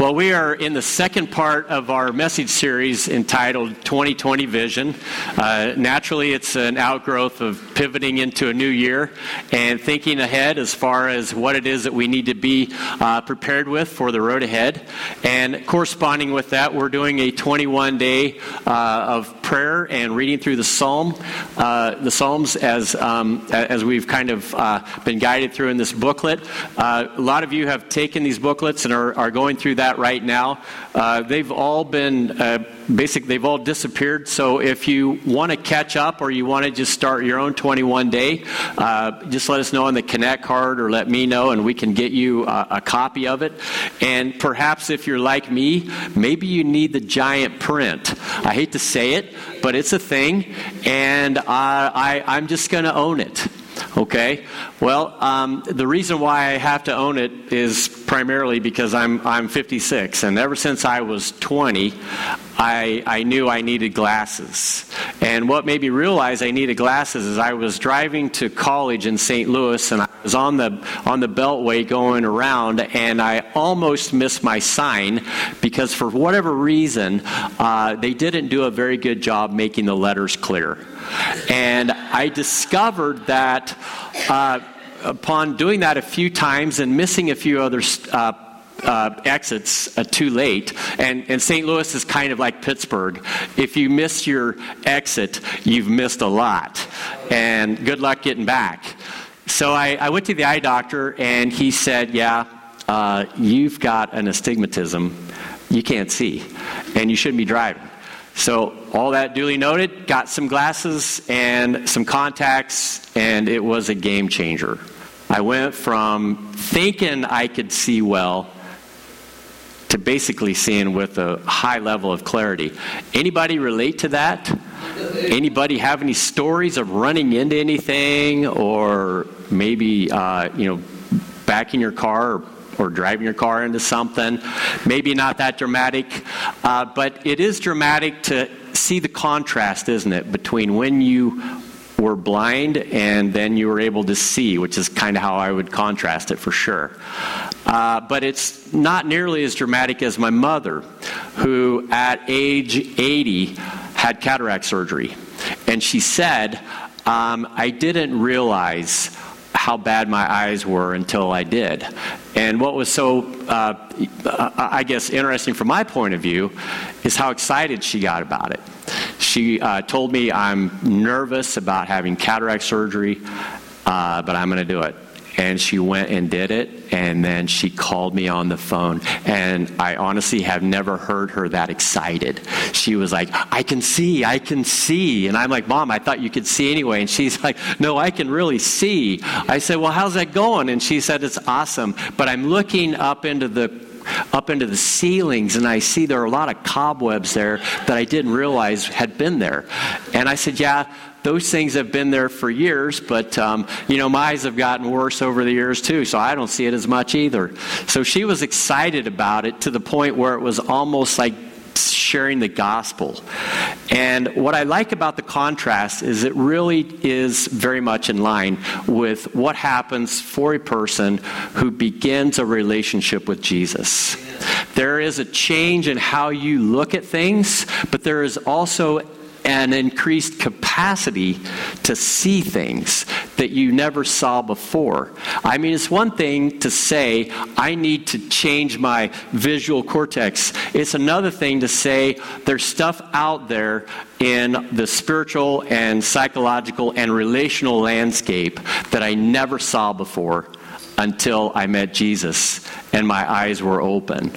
Well, we are in the second part of our message series entitled 2020 Vision. Uh, naturally, it's an outgrowth of pivoting into a new year and thinking ahead as far as what it is that we need to be uh, prepared with for the road ahead. And corresponding with that, we're doing a 21 day uh, of prayer and reading through the Psalm, uh, the Psalms as um, as we've kind of uh, been guided through in this booklet. Uh, a lot of you have taken these booklets and are, are going through that that right now. Uh, they've all been uh, basically they've all disappeared. So if you want to catch up or you want to just start your own 21 day, uh, just let us know on the Connect card or let me know, and we can get you a, a copy of it. And perhaps if you're like me, maybe you need the giant print. I hate to say it, but it's a thing, and I, I'm just going to own it. Okay? Well, um, the reason why I have to own it is primarily because I'm, I'm 56, and ever since I was 20, I, I knew I needed glasses. And what made me realize I needed glasses is I was driving to college in St. Louis, and I was on the, on the beltway going around, and I almost missed my sign because, for whatever reason, uh, they didn't do a very good job making the letters clear. And I discovered that uh, upon doing that a few times and missing a few other uh, uh, exits uh, too late. And, and St. Louis is kind of like Pittsburgh. If you miss your exit, you've missed a lot. And good luck getting back. So I, I went to the eye doctor, and he said, Yeah, uh, you've got an astigmatism. You can't see, and you shouldn't be driving. So, all that duly noted, got some glasses and some contacts, and it was a game changer. I went from thinking I could see well to basically seeing with a high level of clarity. Anybody relate to that? Anybody have any stories of running into anything or maybe, uh, you know, backing your car or driving your car into something. Maybe not that dramatic, uh, but it is dramatic to see the contrast, isn't it, between when you were blind and then you were able to see, which is kind of how I would contrast it for sure. Uh, but it's not nearly as dramatic as my mother, who at age 80 had cataract surgery. And she said, um, I didn't realize how bad my eyes were until I did. And what was so, uh, I guess, interesting from my point of view is how excited she got about it. She uh, told me, I'm nervous about having cataract surgery, uh, but I'm going to do it and she went and did it and then she called me on the phone. And i honestly have never heard her that excited. She was like i can see i can see. And i'm like mom i thought you could see anyway. And she's like no i can really see. I said well how's that going? And she said it's awesome. But i'm looking up into the up into the ceilings and I see there are a lot of cobwebs there that I didn't realize had been there. And I said, Yeah, those things have been there for years, but um, you know, my eyes have gotten worse over the years too, so I don't see it as much either. So she was excited about it to the point where it was almost like sharing the gospel. And what I like about the contrast is it really is very much in line with what happens for a person who begins a relationship with Jesus. There is a change in how you look at things, but there is also an increased capacity to see things that you never saw before. I mean, it's one thing to say, I need to change my visual cortex. It's another thing to say, there's stuff out there in the spiritual and psychological and relational landscape that I never saw before until I met Jesus and my eyes were open.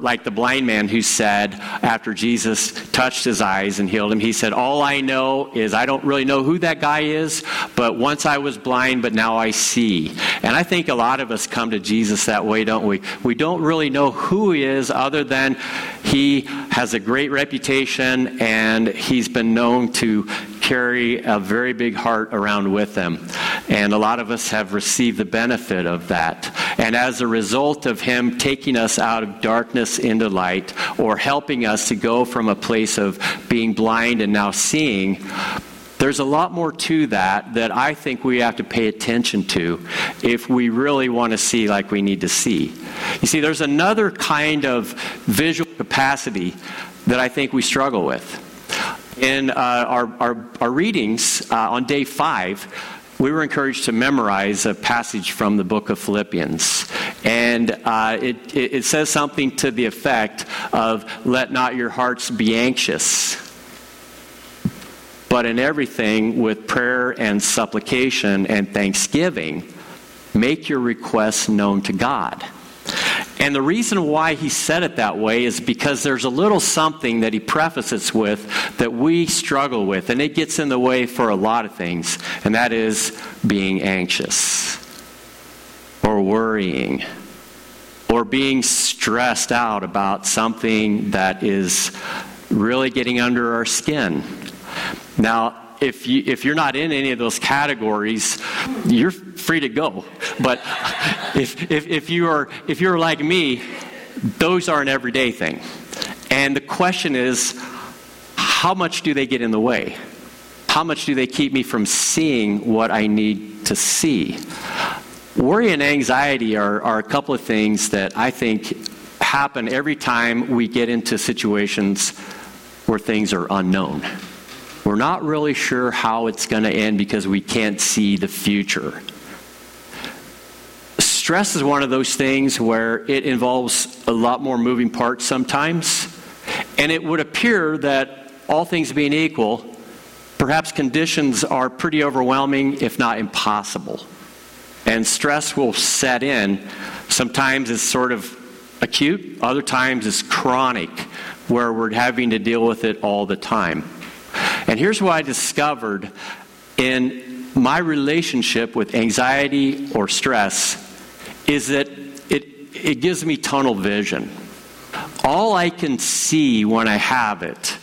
Like the blind man who said, after Jesus touched his eyes and healed him, he said, All I know is I don't really know who that guy is, but once I was blind, but now I see. And I think a lot of us come to Jesus that way, don't we? We don't really know who he is other than he has a great reputation and he's been known to carry a very big heart around with them. And a lot of us have received the benefit of that. And as a result of him taking us out of darkness, into light or helping us to go from a place of being blind and now seeing, There's a lot more to that that I think we have to pay attention to if we really want to see like we need to see. You see, there's another kind of visual capacity that I think we struggle with. In uh, our, our, our, readings uh, on day five, we were encouraged to memorize a passage from the book of Philippians. And uh, it, it says something to the effect of, Let not your hearts be anxious, but in everything with prayer and supplication and thanksgiving, make your requests known to God. And the reason why he said it that way is because there's a little something that he prefaces with that we struggle with, and it gets in the way for a lot of things, and that is being anxious or worrying or being stressed out about something that is really getting under our skin. Now, if you if you're not in any of those categories, you're free to go. But if if, if you are if you're like me, those are an everyday thing. And the question is, how much do they get in the way? How much do they keep me from seeing what I need to see? Worry and anxiety are, are a couple of things that I think happen every time we get into situations where things are unknown. We're not really sure how it's going to end because we can't see the future. Stress is one of those things where it involves a lot more moving parts sometimes, and it would appear that all things being equal, perhaps conditions are pretty overwhelming, if not impossible. And stress will set in. Sometimes it's sort of acute, other times it's chronic, where we're having to deal with it all the time. And here's what I discovered in my relationship with anxiety or stress is that it, it gives me tunnel vision. All I can see when I have it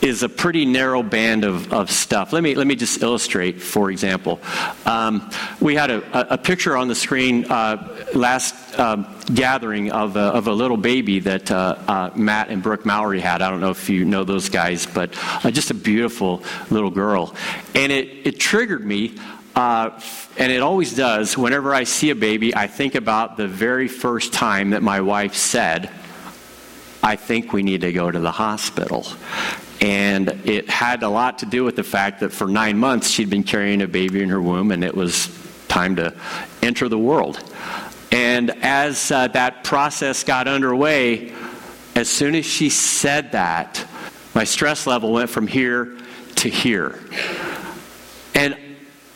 is a pretty narrow band of, of stuff. Let me, let me just illustrate, for example. Um, we had a, a, picture on the screen uh, last um, gathering of a, of a little baby that uh, uh, Matt and Brooke Mowry had. I don't know if you know those guys, but uh, just a beautiful little girl. And it, it triggered me. Uh, and it always does. Whenever I see a baby, I think about the very first time that my wife said, I think we need to go to the hospital. And it had a lot to do with the fact that for nine months she'd been carrying a baby in her womb and it was time to enter the world. And as uh, that process got underway, as soon as she said that, my stress level went from here to here. And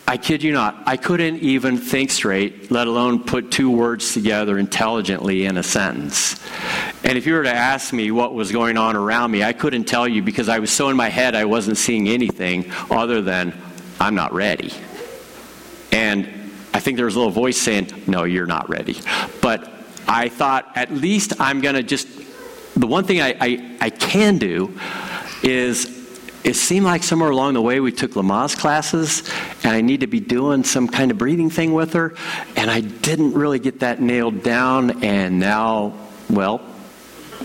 I kid you not, I couldn't even think straight, let alone put two words together intelligently in a sentence. And if you were to ask me what was going on around me, I couldn't tell you because I was so in my head I wasn't seeing anything other than, I'm not ready. And I think there was a little voice saying, No, you're not ready. But I thought, at least I'm going to just, the one thing I, I, I can do is it seemed like somewhere along the way we took Lamaze classes, and I need to be doing some kind of breathing thing with her, and I didn't really get that nailed down, and now, well,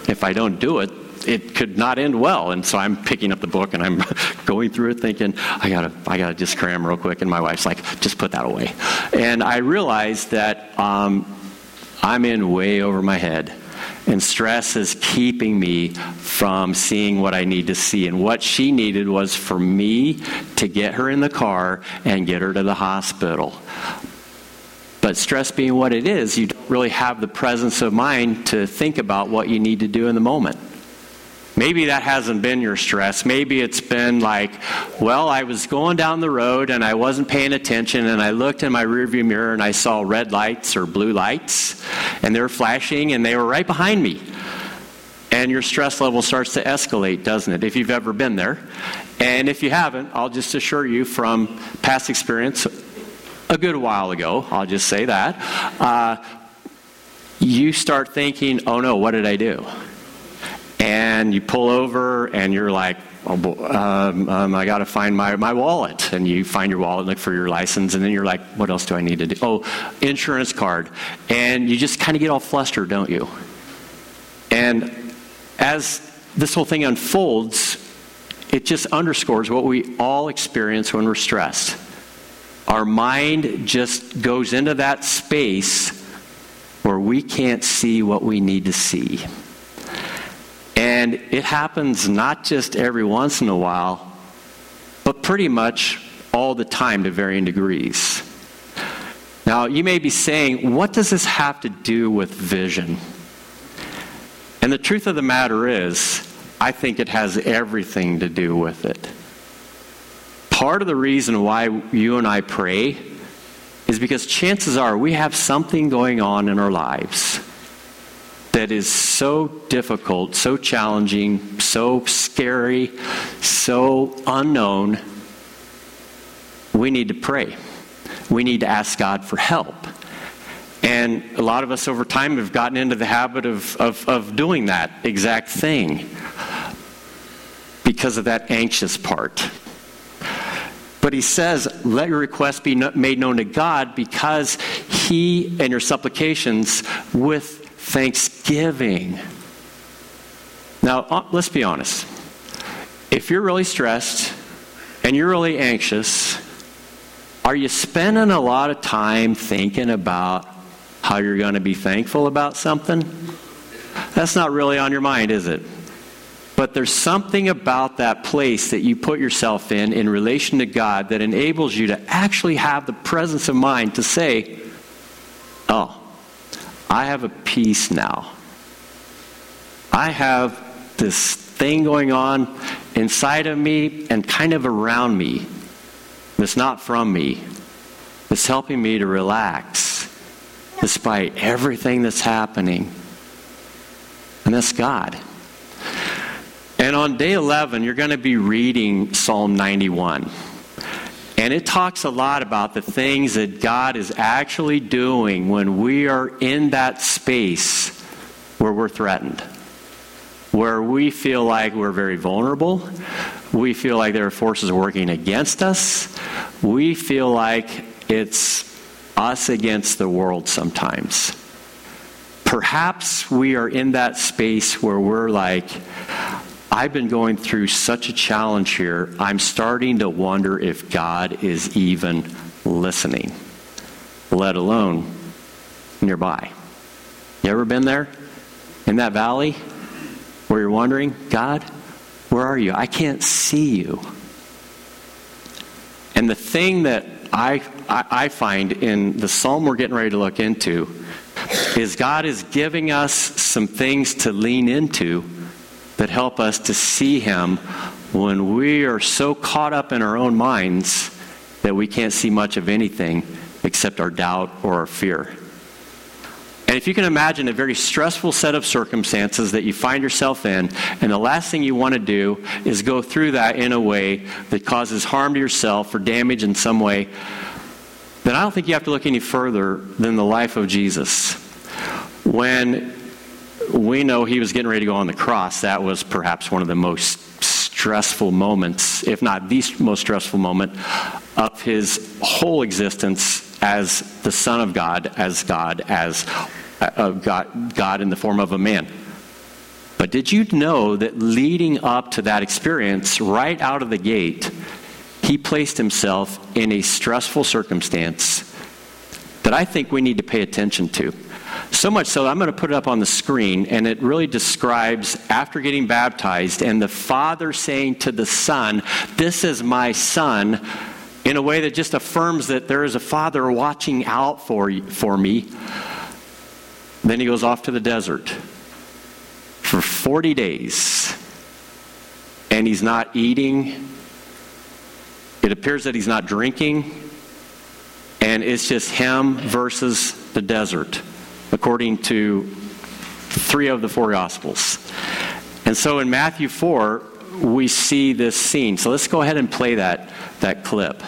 if I don't do it, it could not end well. And so I'm picking up the book and I'm going through it thinking, I gotta, I gotta just cram real quick. And my wife's like, just put that away. And I realized that um, I'm in way over my head. And stress is keeping me from seeing what I need to see. And what she needed was for me to get her in the car and get her to the hospital. But stress being what it is, you don't really have the presence of mind to think about what you need to do in the moment. Maybe that hasn't been your stress. Maybe it's been like, well, I was going down the road and I wasn't paying attention and I looked in my rearview mirror and I saw red lights or blue lights and they were flashing and they were right behind me. And your stress level starts to escalate, doesn't it? If you've ever been there. And if you haven't, I'll just assure you from past experience, a good while ago, I'll just say that, uh, you start thinking, oh no, what did I do? And you pull over and you're like, oh, um, um, I got to find my, my wallet. And you find your wallet, look for your license, and then you're like, what else do I need to do? Oh, insurance card. And you just kind of get all flustered, don't you? And as this whole thing unfolds, it just underscores what we all experience when we're stressed. Our mind just goes into that space where we can't see what we need to see. And it happens not just every once in a while, but pretty much all the time to varying degrees. Now, you may be saying, what does this have to do with vision? And the truth of the matter is, I think it has everything to do with it. Part of the reason why you and I pray is because chances are we have something going on in our lives that is so difficult, so challenging, so scary, so unknown. We need to pray. We need to ask God for help. And a lot of us over time have gotten into the habit of, of, of doing that exact thing because of that anxious part. But he says, let your requests be made known to God because he and your supplications with thanksgiving. Now, uh, let's be honest. If you're really stressed and you're really anxious, are you spending a lot of time thinking about how you're going to be thankful about something? That's not really on your mind, is it? But there's something about that place that you put yourself in in relation to God that enables you to actually have the presence of mind to say, Oh, I have a peace now. I have this thing going on inside of me and kind of around me that's not from me. It's helping me to relax despite everything that's happening. And that's God. And on day 11, you're going to be reading Psalm 91. And it talks a lot about the things that God is actually doing when we are in that space where we're threatened, where we feel like we're very vulnerable, we feel like there are forces working against us, we feel like it's us against the world sometimes. Perhaps we are in that space where we're like, I've been going through such a challenge here, I'm starting to wonder if God is even listening, let alone nearby. You ever been there? In that valley where you're wondering, God, where are you? I can't see you. And the thing that I, I, find in the psalm we're getting ready to look into is God is giving us some things to lean into that help us to see Him when we are so caught up in our own minds that we can't see much of anything except our doubt or our fear. And if you can imagine a very stressful set of circumstances that you find yourself in, and the last thing you want to do is go through that in a way that causes harm to yourself or damage in some way, then I don't think you have to look any further than the life of Jesus. When we know he was getting ready to go on the cross. That was perhaps one of the most stressful moments, if not the most stressful moment, of his whole existence as the Son of God, as God, as uh, God, God in the form of a man. But did you know that leading up to that experience, right out of the gate, he placed himself in a stressful circumstance that I think we need to pay attention to? So much so, I'm going to put it up on the screen, and it really describes after getting baptized and the Father saying to the Son, This is my Son, in a way that just affirms that there is a Father watching out for, for me. Then he goes off to the desert for 40 days, and he's not eating. It appears that he's not drinking, and it's just him versus the desert according to three of the four Gospels. And so in Matthew 4, we see this scene. So let's go ahead and play that, that clip.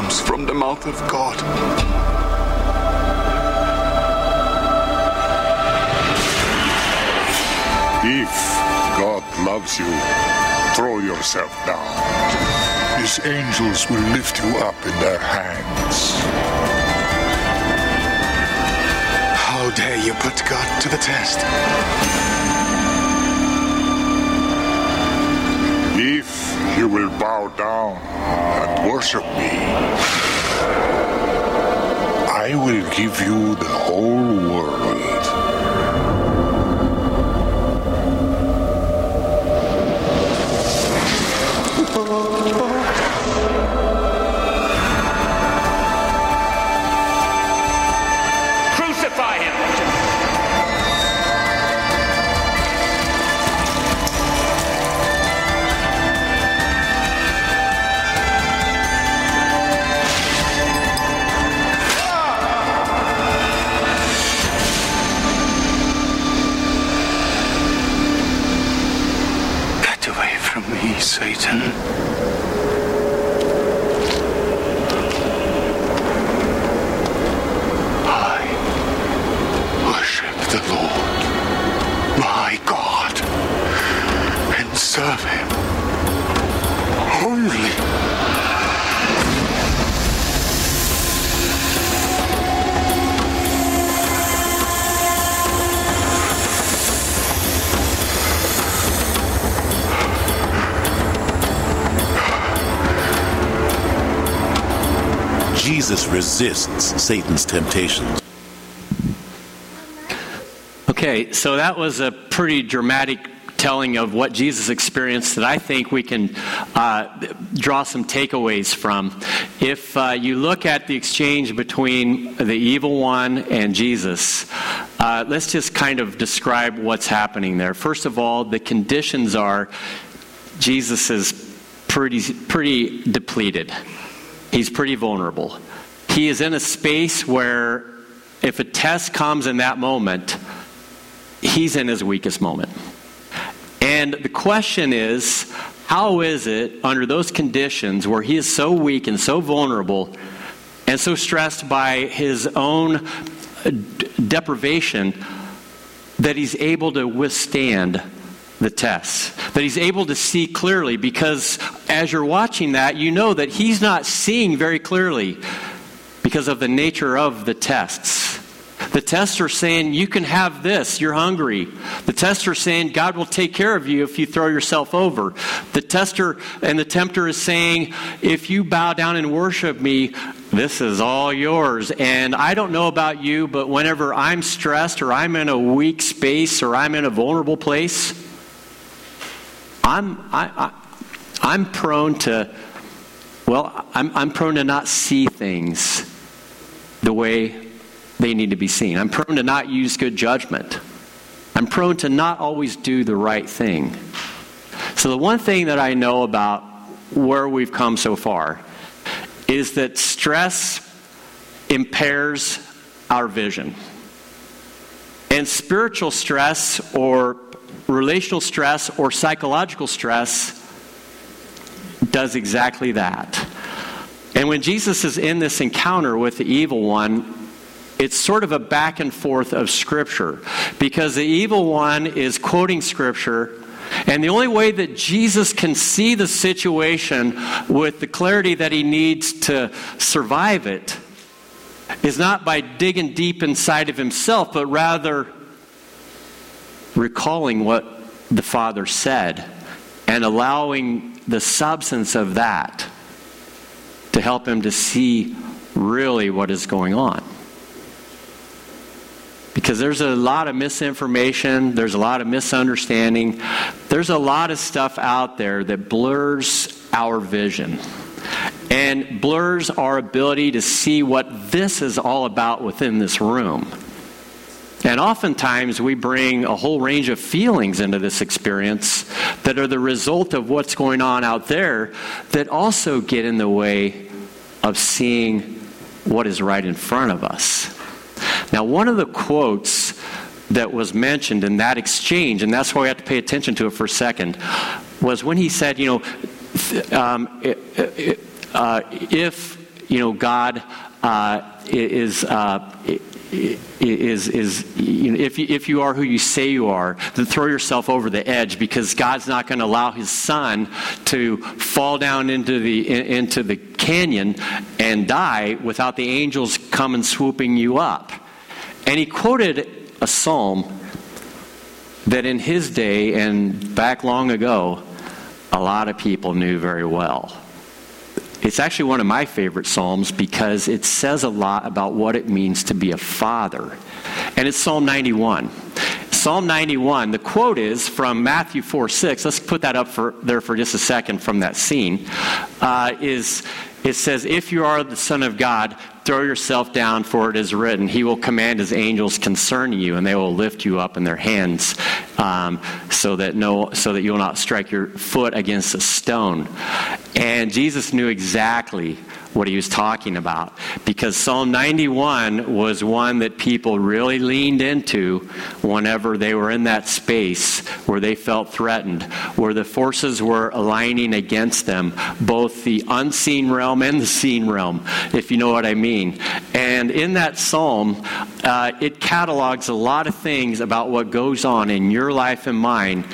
Comes from the mouth of God. If God loves you, throw yourself down. His angels will lift you up in their hands. How dare you put God to the test? You will bow down and worship me, I will give you the whole world. Crucify resists Satan's temptations. Okay, so that was a pretty dramatic telling of what Jesus experienced that I think we can uh, draw some takeaways from. If uh, you look at the exchange between the evil one and Jesus, uh, let's just kind of describe what's happening there. First of all, the conditions are Jesus is pretty, pretty depleted. He's pretty vulnerable. He is in a space where if a test comes in that moment, he's in his weakest moment. And the question is how is it under those conditions where he is so weak and so vulnerable and so stressed by his own uh, deprivation that he's able to withstand the test? That he's able to see clearly because as you're watching that, you know that he's not seeing very clearly because of the nature of the tests. The tests are saying, You can have this, you're hungry. The tests are saying, God will take care of you if you throw yourself over. The tester and the tempter is saying, If you bow down and worship me, this is all yours. And I don't know about you, but whenever I'm stressed or I'm in a weak space or I'm in a vulnerable place, I'm, I, I, I'm prone to, well, I'm, I'm prone to not see things the way they need to be seen. I'm prone to not use good judgment. I'm prone to not always do the right thing. So, the one thing that I know about where we've come so far is that stress impairs our vision. And spiritual stress or relational stress or psychological stress does exactly that. And when Jesus is in this encounter with the evil one, it's sort of a back and forth of Scripture because the evil one is quoting Scripture. And the only way that Jesus can see the situation with the clarity that he needs to survive it is not by digging deep inside of himself, but rather recalling what the Father said and allowing the substance of that to help him to see really what is going on. Because there's a lot of misinformation, there's a lot of misunderstanding, there's a lot of stuff out there that blurs our vision and blurs our ability to see what this is all about within this room. And oftentimes we bring a whole range of feelings into this experience that that are the result of what's going on out there that also get in the way of seeing what is right in front of us. Now, one of the quotes that was mentioned in that exchange, and that's why we have to pay attention to it for a second, was when he said, you know, um, uh, if, you know, God uh, is. Uh, is, is you know, if, you, if you are who you say you are, then throw yourself over the edge because God's not going to allow his son to fall down into the, into the canyon and die without the angels coming swooping you up. And he quoted a psalm that in his day and back long ago, a lot of people knew very well. It's actually one of my favorite Psalms because it says a lot about what it means to be a father. And it's Psalm 91. Psalm 91, the quote is from Matthew 4 6. Let's put that up for, there for just a second from that scene. Uh, is it says, If you are the Son of God, throw yourself down, for it is written, He will command His angels concerning you, and they will lift you up in their hands, um, so that no, so that you will not strike your foot against a stone. And Jesus knew exactly what he was talking about. Because Psalm 91 was one that people really leaned into whenever they were in that space where they felt threatened, where the forces were aligning against them, both the unseen realm and the seen realm, if you know what I mean. And in that psalm, uh, it catalogs a lot of things about what goes on in your life and mine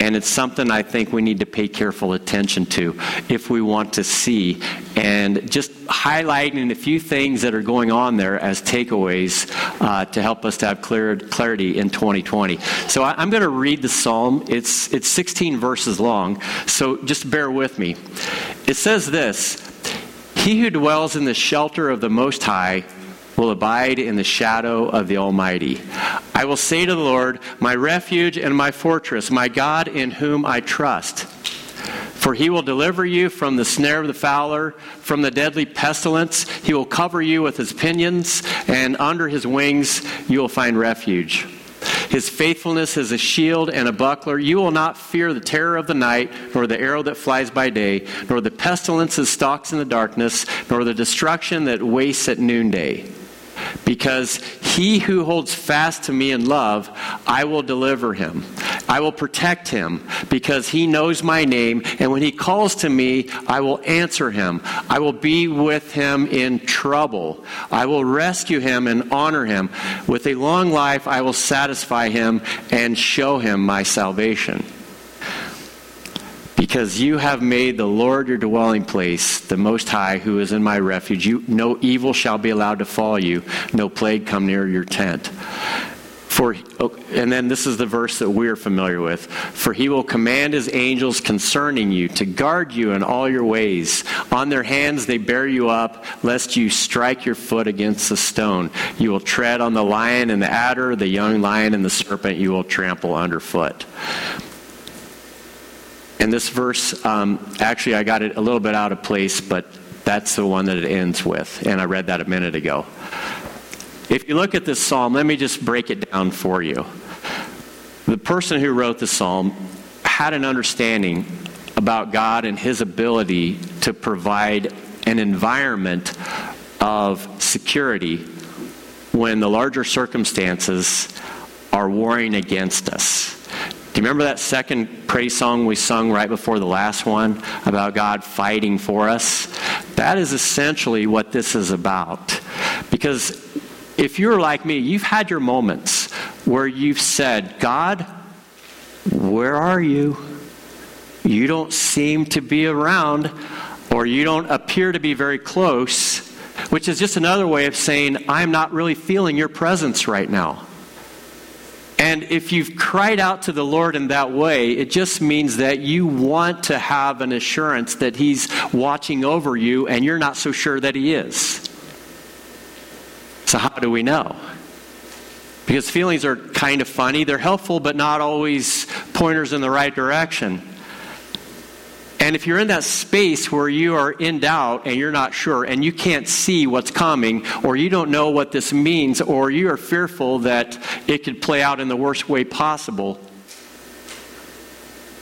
and it's something I think we need to pay careful attention to if we want to see. And just highlighting a few things that are going on there as takeaways uh, to help us to have clear, clarity in 2020. So I, I'm going to read the psalm. It's, it's 16 verses long, so just bear with me. It says this He who dwells in the shelter of the Most High will abide in the shadow of the Almighty. I will say to the Lord, my refuge and my fortress, my God in whom I trust. For he will deliver you from the snare of the fowler, from the deadly pestilence. He will cover you with his pinions, and under his wings you will find refuge. His faithfulness is a shield and a buckler. You will not fear the terror of the night, nor the arrow that flies by day, nor the pestilence that stalks in the darkness, nor the destruction that wastes at noonday. Because he who holds fast to me in love, I will deliver him. I will protect him because he knows my name. And when he calls to me, I will answer him. I will be with him in trouble. I will rescue him and honor him. With a long life, I will satisfy him and show him my salvation because you have made the Lord your dwelling place, the Most High, who is in my refuge. You, no evil shall be allowed to fall you, no plague come near your tent. For, oh, and then this is the verse that we're familiar with. For he will command his angels concerning you to guard you in all your ways. On their hands they bear you up, lest you strike your foot against the stone. You will tread on the lion and the adder, the young lion and the serpent you will trample underfoot. And this verse, um, actually, I got it a little bit out of place, but that's the one that it ends with. And I read that a minute ago. If you look at this psalm, let me just break it down for you. The person who wrote the psalm had an understanding about God and his ability to provide an environment of security when the larger circumstances are warring against us. Do you remember that second praise song we sung right before the last one about God fighting for us? That is essentially what this is about. Because if you're like me, you've had your moments where you've said, God, where are you? You don't seem to be around, or you don't appear to be very close, which is just another way of saying, I'm not really feeling your presence right now. And if you've cried out to the Lord in that way, it just means that you want to have an assurance that He's watching over you and you're not so sure that He is. So, how do we know? Because feelings are kind of funny. They're helpful, but not always pointers in the right direction. And if you're in that space where you are in doubt and you're not sure and you can't see what's coming or you don't know what this means or you are fearful that it could play out in the worst way possible,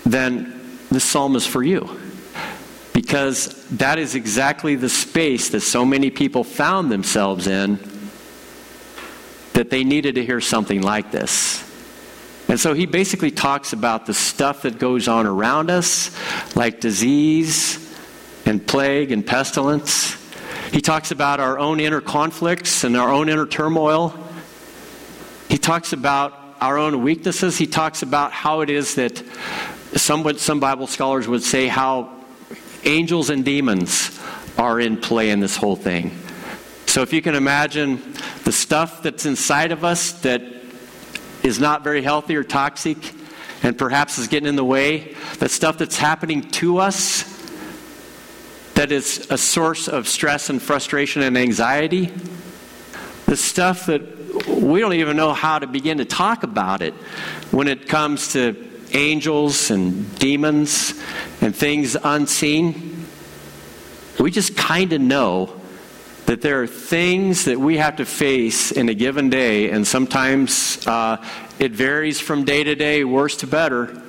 then this psalm is for you. Because that is exactly the space that so many people found themselves in that they needed to hear something like this. And so he basically talks about the stuff that goes on around us, like disease and plague and pestilence. He talks about our own inner conflicts and our own inner turmoil. He talks about our own weaknesses. He talks about how it is that some, some Bible scholars would say how angels and demons are in play in this whole thing. So if you can imagine the stuff that's inside of us that is not very healthy or toxic and perhaps is getting in the way, that stuff that's happening to us that is a source of stress and frustration and anxiety, the stuff that we don't even know how to begin to talk about it when it comes to angels and demons and things unseen. We just kind of know that there are things that we have to face in a given day, and sometimes uh, it varies from day to day, worse to better.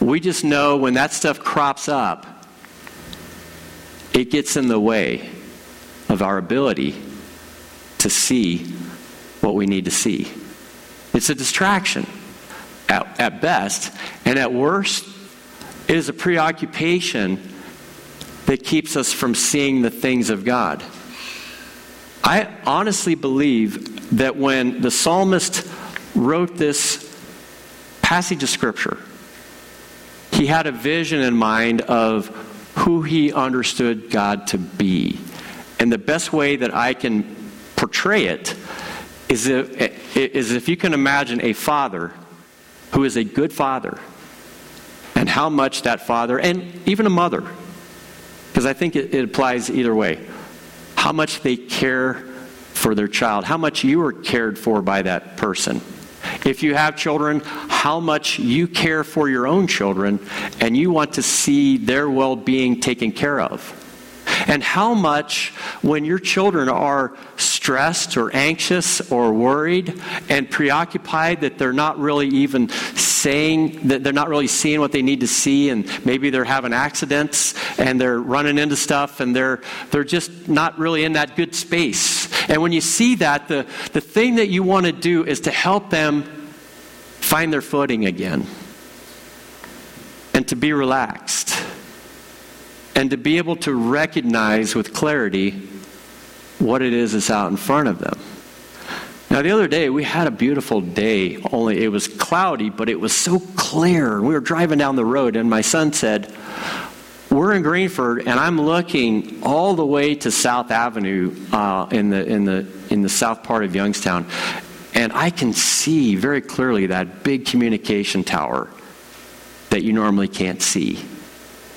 We just know when that stuff crops up, it gets in the way of our ability to see what we need to see. It's a distraction at, at best, and at worst, it is a preoccupation that keeps us from seeing the things of God. I honestly believe that when the psalmist wrote this passage of Scripture, he had a vision in mind of who he understood God to be. And the best way that I can portray it is if, is if you can imagine a father who is a good father and how much that father, and even a mother, because I think it, it applies either way, how much they care for their child, how much you are cared for by that person. If you have children, how much you care for your own children and you want to see their well being taken care of. And how much, when your children are stressed or anxious or worried and preoccupied, that they're not really even saying, that they're not really seeing what they need to see, and maybe they're having accidents and they're running into stuff and they're, they're just not really in that good space. And when you see that, the, the thing that you want to do is to help them find their footing again and to be relaxed and to be able to recognize with clarity what it is that's out in front of them. Now, the other day, we had a beautiful day, only it was cloudy, but it was so clear. We were driving down the road, and my son said, We're in Greenford, and I'm looking all the way to South Avenue uh, in, the, in, the, in the south part of Youngstown, and I can see very clearly that big communication tower that you normally can't see.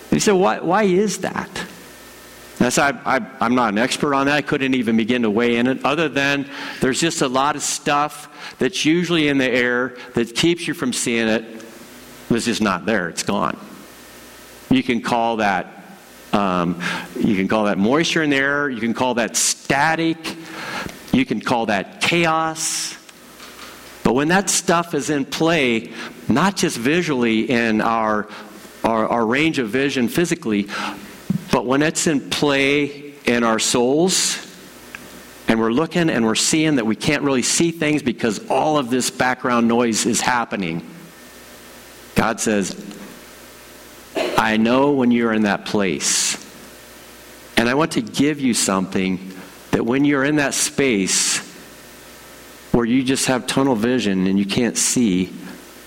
He said, why, why is that? I said, I, I, I'm not an expert on that. I couldn't even begin to weigh in it, other than there's just a lot of stuff that's usually in the air that keeps you from seeing it. It's just not there. It's gone. You can call that um, you can call that moisture in the air. You can call that static. You can call that chaos. But when that stuff is in play, not just visually in our our, our range of vision physically, but when it's in play in our souls, and we're looking and we're seeing that we can't really see things because all of this background noise is happening, God says, I know when you're in that place. And I want to give you something that when you're in that space where you just have tunnel vision and you can't see,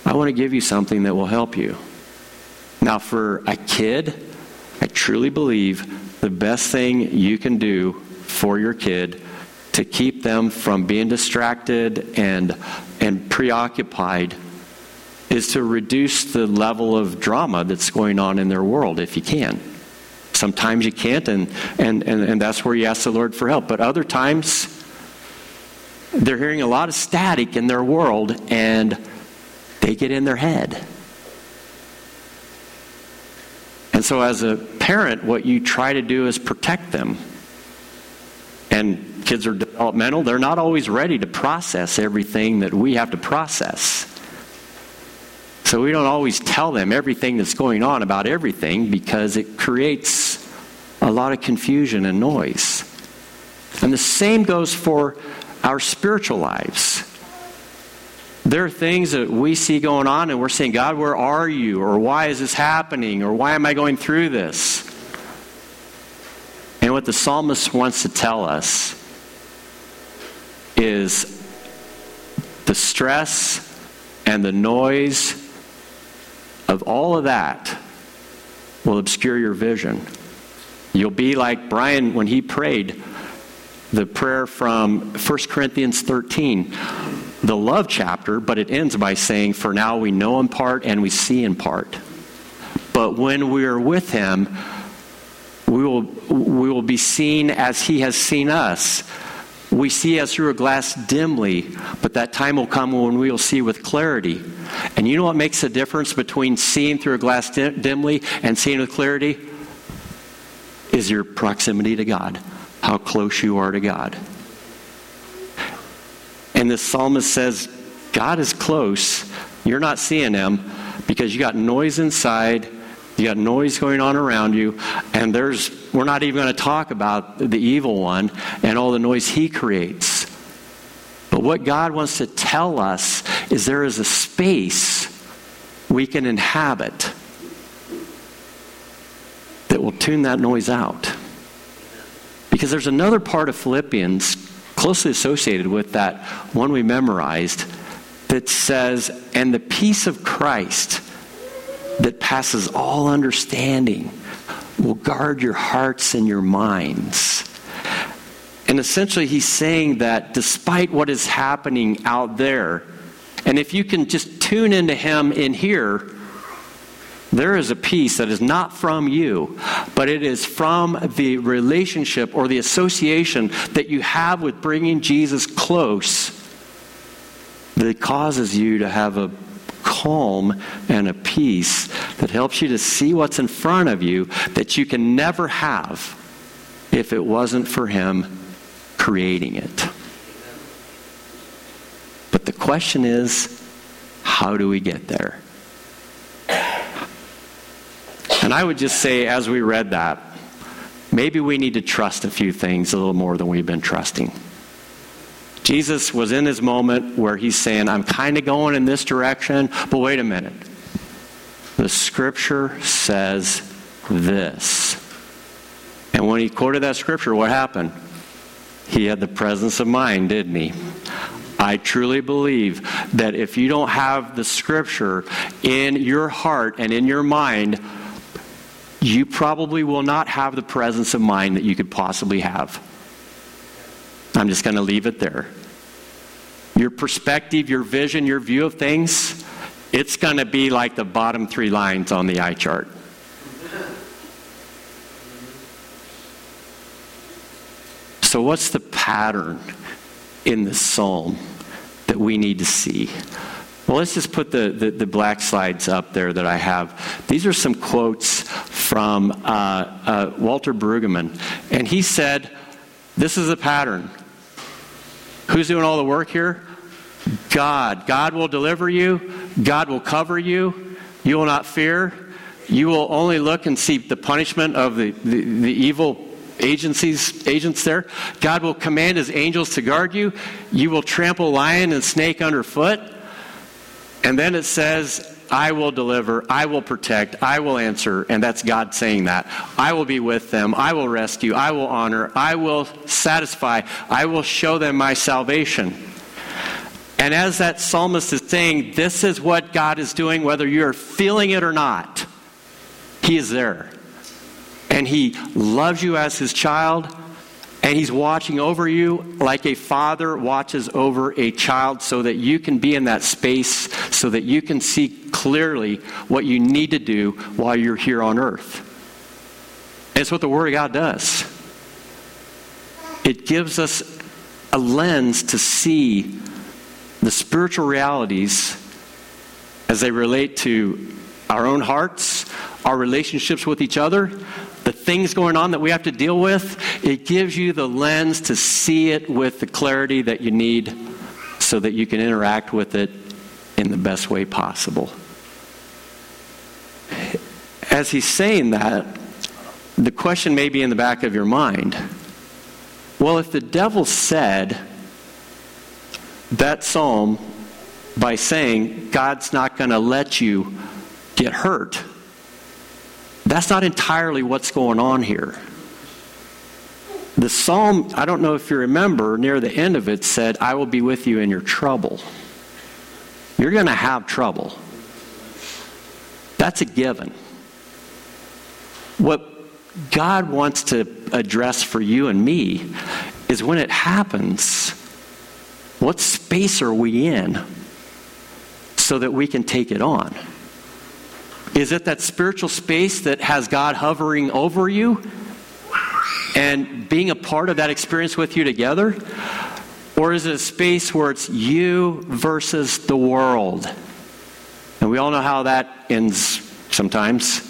I want to give you something that will help you. Now, for a kid, I truly believe the best thing you can do for your kid to keep them from being distracted and, and preoccupied is to reduce the level of drama that's going on in their world if you can. Sometimes you can't, and, and, and, and that's where you ask the Lord for help. But other times, they're hearing a lot of static in their world, and they get in their head. And so, as a parent, what you try to do is protect them. And kids are developmental, they're not always ready to process everything that we have to process. So we don't always tell them everything that's going on about everything because it creates a lot of confusion and noise. And the same goes for our spiritual lives. There are things that we see going on, and we're saying, God, where are you? Or why is this happening? Or why am I going through this? And what the psalmist wants to tell us is the stress and the noise of all of that will obscure your vision. You'll be like Brian when he prayed the prayer from 1 Corinthians 13, the love chapter, but it ends by saying, For now we know in part and we see in part. But when we are with him, we will, we will be seen as he has seen us. We see as through a glass dimly, but that time will come when we will see with clarity. And you know what makes a difference between seeing through a glass dim- dimly and seeing with clarity? Is your proximity to God, how close you are to God. And the psalmist says, God is close. You're not seeing him because you got noise inside you got noise going on around you, and there's we're not even going to talk about the evil one and all the noise he creates. But what God wants to tell us is there is a space we can inhabit that will tune that noise out. Because there's another part of Philippians closely associated with that one we memorized that says, And the peace of Christ that passes all understanding will guard your hearts and your minds. And essentially, he's saying that despite what is happening out there, and if you can just tune into him in here, there is a peace that is not from you, but it is from the relationship or the association that you have with bringing Jesus close that causes you to have a calm and a peace that helps you to see what's in front of you that you can never have if it wasn't for Him creating it. But the question is how do we get there? And I would just say, as we read that, maybe we need to trust a few things a little more than we've been trusting. Jesus was in his moment where he's saying, I'm kind of going in this direction, but wait a minute. The scripture says this. And when he quoted that scripture, what happened? He had the presence of mind, didn't he? I truly believe that if you don't have the scripture in your heart and in your mind, you probably will not have the presence of mind that you could possibly have. I'm just going to leave it there your perspective, your vision, your view of things, it's going to be like the bottom three lines on the eye chart. So, what's the pattern in the psalm that we need to see? Well, let's just put the, the, the, black slides up there that I have. These are some quotes from uh, uh, Walter Brueggemann. And he said, This is a pattern. Who's doing all the work here? God. God will deliver you. God will cover you. You will not fear. You will only look and see the punishment of the, the, the evil agencies agents there. God will command his angels to guard you. You will trample lion and snake underfoot. And then it says, I will deliver, I will protect, I will answer, and that's God saying that. I will be with them, I will rescue, I will honor, I will satisfy, I will show them my salvation. And as that psalmist is saying, this is what God is doing, whether you're feeling it or not. He is there. And He loves you as His child, and He's watching over you like a father watches over a child so that you can be in that space, so that you can see clearly what you need to do while you're here on earth. And it's what the Word of God does. It gives us a lens to see the spiritual realities as they relate to our own hearts, our relationships with each other, the things going on that we have to deal with, it gives you the lens to see it with the clarity that you need so that you can interact with it in the best way possible. as he's saying that, the question may be in the back of your mind well, if the devil said that psalm by saying God's not going to let you get hurt, that's not entirely what's going on here. The psalm, I don't know if you remember, near the end of it said, I will be with you in your trouble. You're going to have trouble. That's a given. What God wants to address for you and me is when it happens, what space are we in so that we can take it on? Is it that spiritual space that has God hovering over you and being a part of that experience with you together? Or is it a space where it's you versus the world? And we all know how that ends sometimes.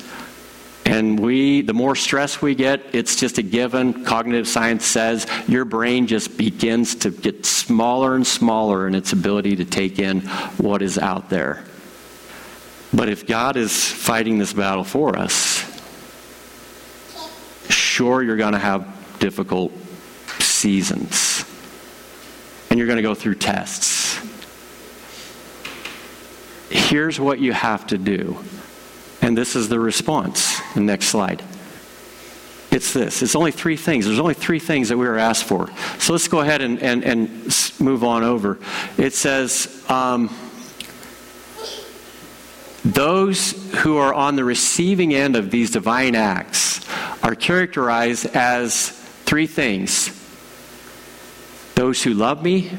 And we, the more stress we get, it's just a given. Cognitive science says your brain just begins to get smaller and smaller in its ability to take in what is out there. But if God is fighting this battle for us, sure, you're going to have difficult seasons. And you're going to go through tests. Here's what you have to do and this is the response. The next slide. It's this. It's only three things. There's only three things that we were asked for. So let's go ahead and, and, and move on over. It says, um, those who are on the receiving end of these divine acts are characterized as three things those who love me,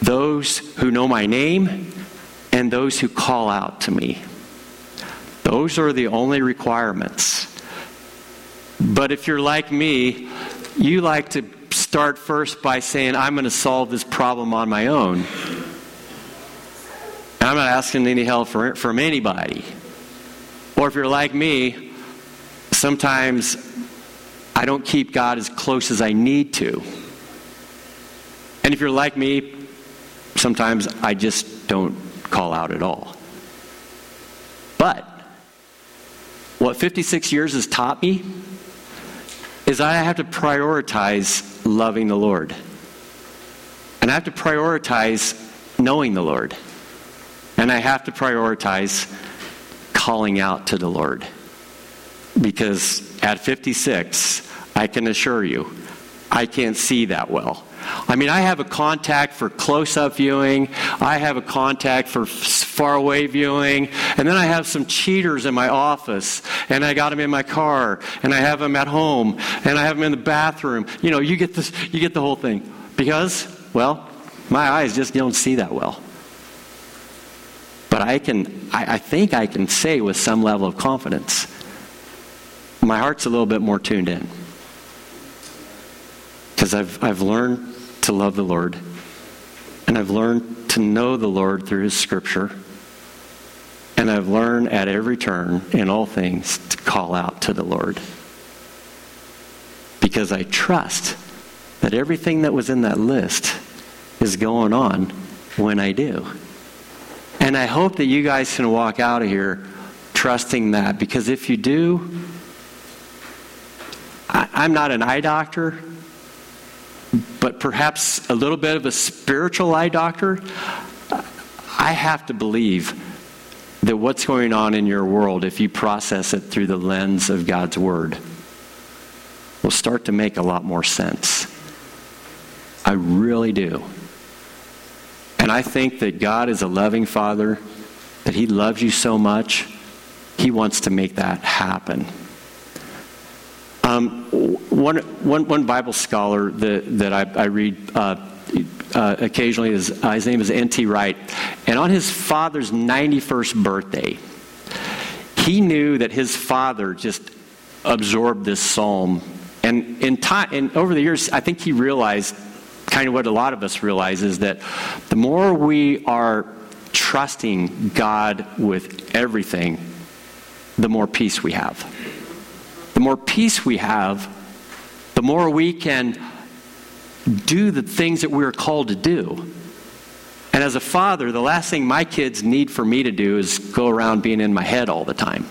those who know my name, and those who call out to me. Those are the only requirements. But if you're like me, you like to start first by saying, I'm going to solve this problem on my own. I'm not asking any help for, from anybody. Or if you're like me, sometimes I don't keep God as close as I need to. And if you're like me, sometimes I just don't call out at all. But what 56 years has taught me is I have to prioritize loving the Lord. And I have to prioritize knowing the Lord. And I have to prioritize calling out to the Lord. Because at 56, I can assure you, I can't see that well. I mean, I have a contact for close up viewing, I have a contact for far away viewing, and then I have some cheaters in my office, and I got them in my car, and I have them at home, and I have them in the bathroom. You know, you get, this, you get the whole thing. Because, well, my eyes just don't see that well. But I can, I, I think I can say with some level of confidence, my heart's a little bit more tuned in. Because I've, I've learned to love the Lord. And I've learned to know the Lord through His Scripture. And I've learned at every turn in all things to call out to the Lord. Because I trust that everything that was in that list is going on when I do. And I hope that you guys can walk out of here trusting that. Because if you do, I, am not an eye doctor but perhaps a little bit of a spiritual eye doctor, I have to believe that what's going on in your world, if you process it through the lens of God's Word, will start to make a lot more sense. I really do. And I think that God is a loving Father, that He loves you so much, He wants to make that happen. Um, one, one, one Bible scholar that, that I, I read uh, uh, occasionally is uh, his name is N.T. Wright, and on his father's 91st birthday, he knew that his father just absorbed this psalm, and in time, and over the years, I think he realized kind of what a lot of us realize is that the more we are trusting God with everything, the more peace we have the more peace we have, the more we can do the things that we're called to do. And as a father, the last thing my kids need for me to do is go around being in my head all the time.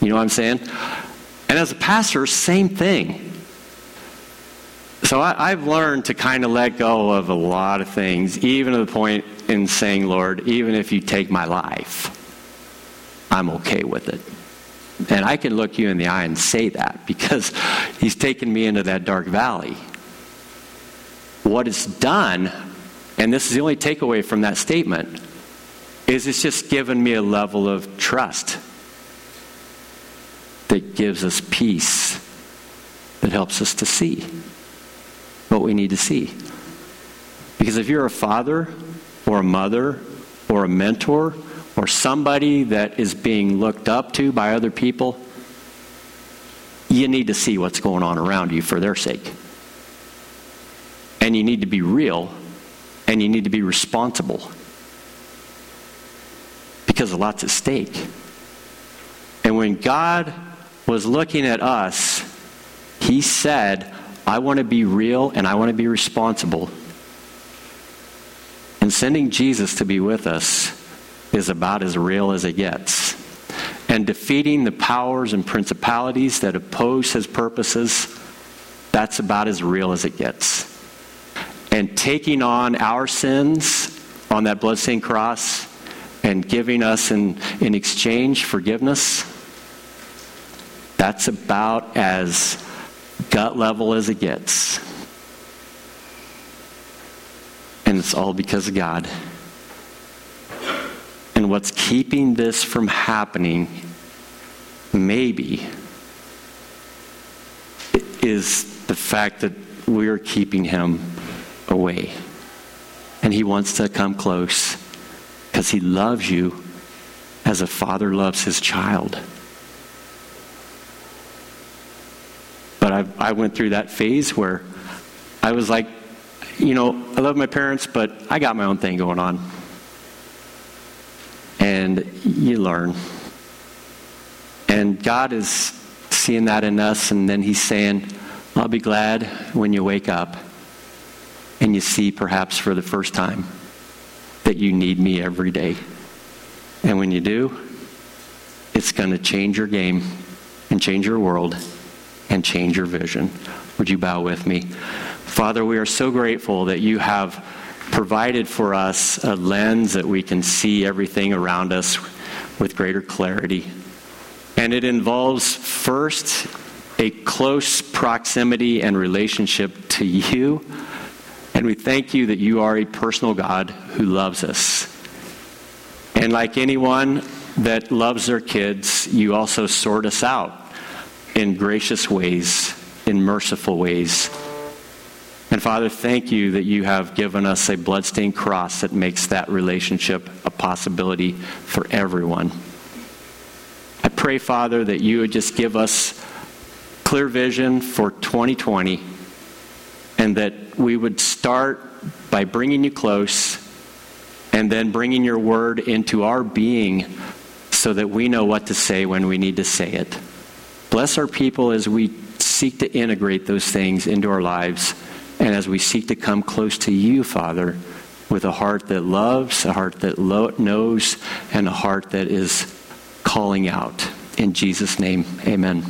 You know what I'm saying? And as a pastor, same thing. So I, have learned to kind of let go of a lot of things, even to the point in saying, Lord, even if you take my life, I'm okay with it. And I can look you in the eye and say that because he's taken me into that dark valley. What it's done, and this is the only takeaway from that statement, is it's just given me a level of trust that gives us peace, that helps us to see what we need to see. Because if you're a father or a mother or a mentor or somebody that is being looked up to by other people, you need to see what's going on around you for their sake. And you need to be real and you need to be responsible because a lot's at stake. And when God was looking at us, He said, I want to be real and I want to be responsible. And sending Jesus to be with us is about as real as it gets. And defeating the powers and principalities that oppose his purposes, that's about as real as it gets. And taking on our sins on that bloodstained cross and giving us in, in exchange forgiveness, that's about as gut level as it gets. And it's all because of God. And what's keeping this from happening, maybe, is the fact that we're keeping him away. And he wants to come close because he loves you as a father loves his child. I, I went through that phase where I was like, you know, I love my parents, but I got my own thing going on. And you learn. And God is seeing that in us, and then He's saying, I'll be glad when you wake up and you see, perhaps for the first time, that you need me every day. And when you do, it's going to change your game and change your world and change your vision. Would you bow with me? Father, we are so grateful that you have provided for us a lens that we can see everything around us with greater clarity. And it involves first a close proximity and relationship to you. And we thank you that you are a personal God who loves us. And like anyone that loves their kids, you also sort us out in gracious ways, in merciful ways. And Father, thank you that you have given us a bloodstained cross that makes that relationship a possibility for everyone. I pray, Father, that you would just give us clear vision for 2020 and that we would start by bringing you close and then bringing your word into our being so that we know what to say when we need to say it. Bless our people as we seek to integrate those things into our lives and as we seek to come close to you, Father, with a heart that loves, a heart that lo- knows, and a heart that is calling out. In Jesus' name, amen.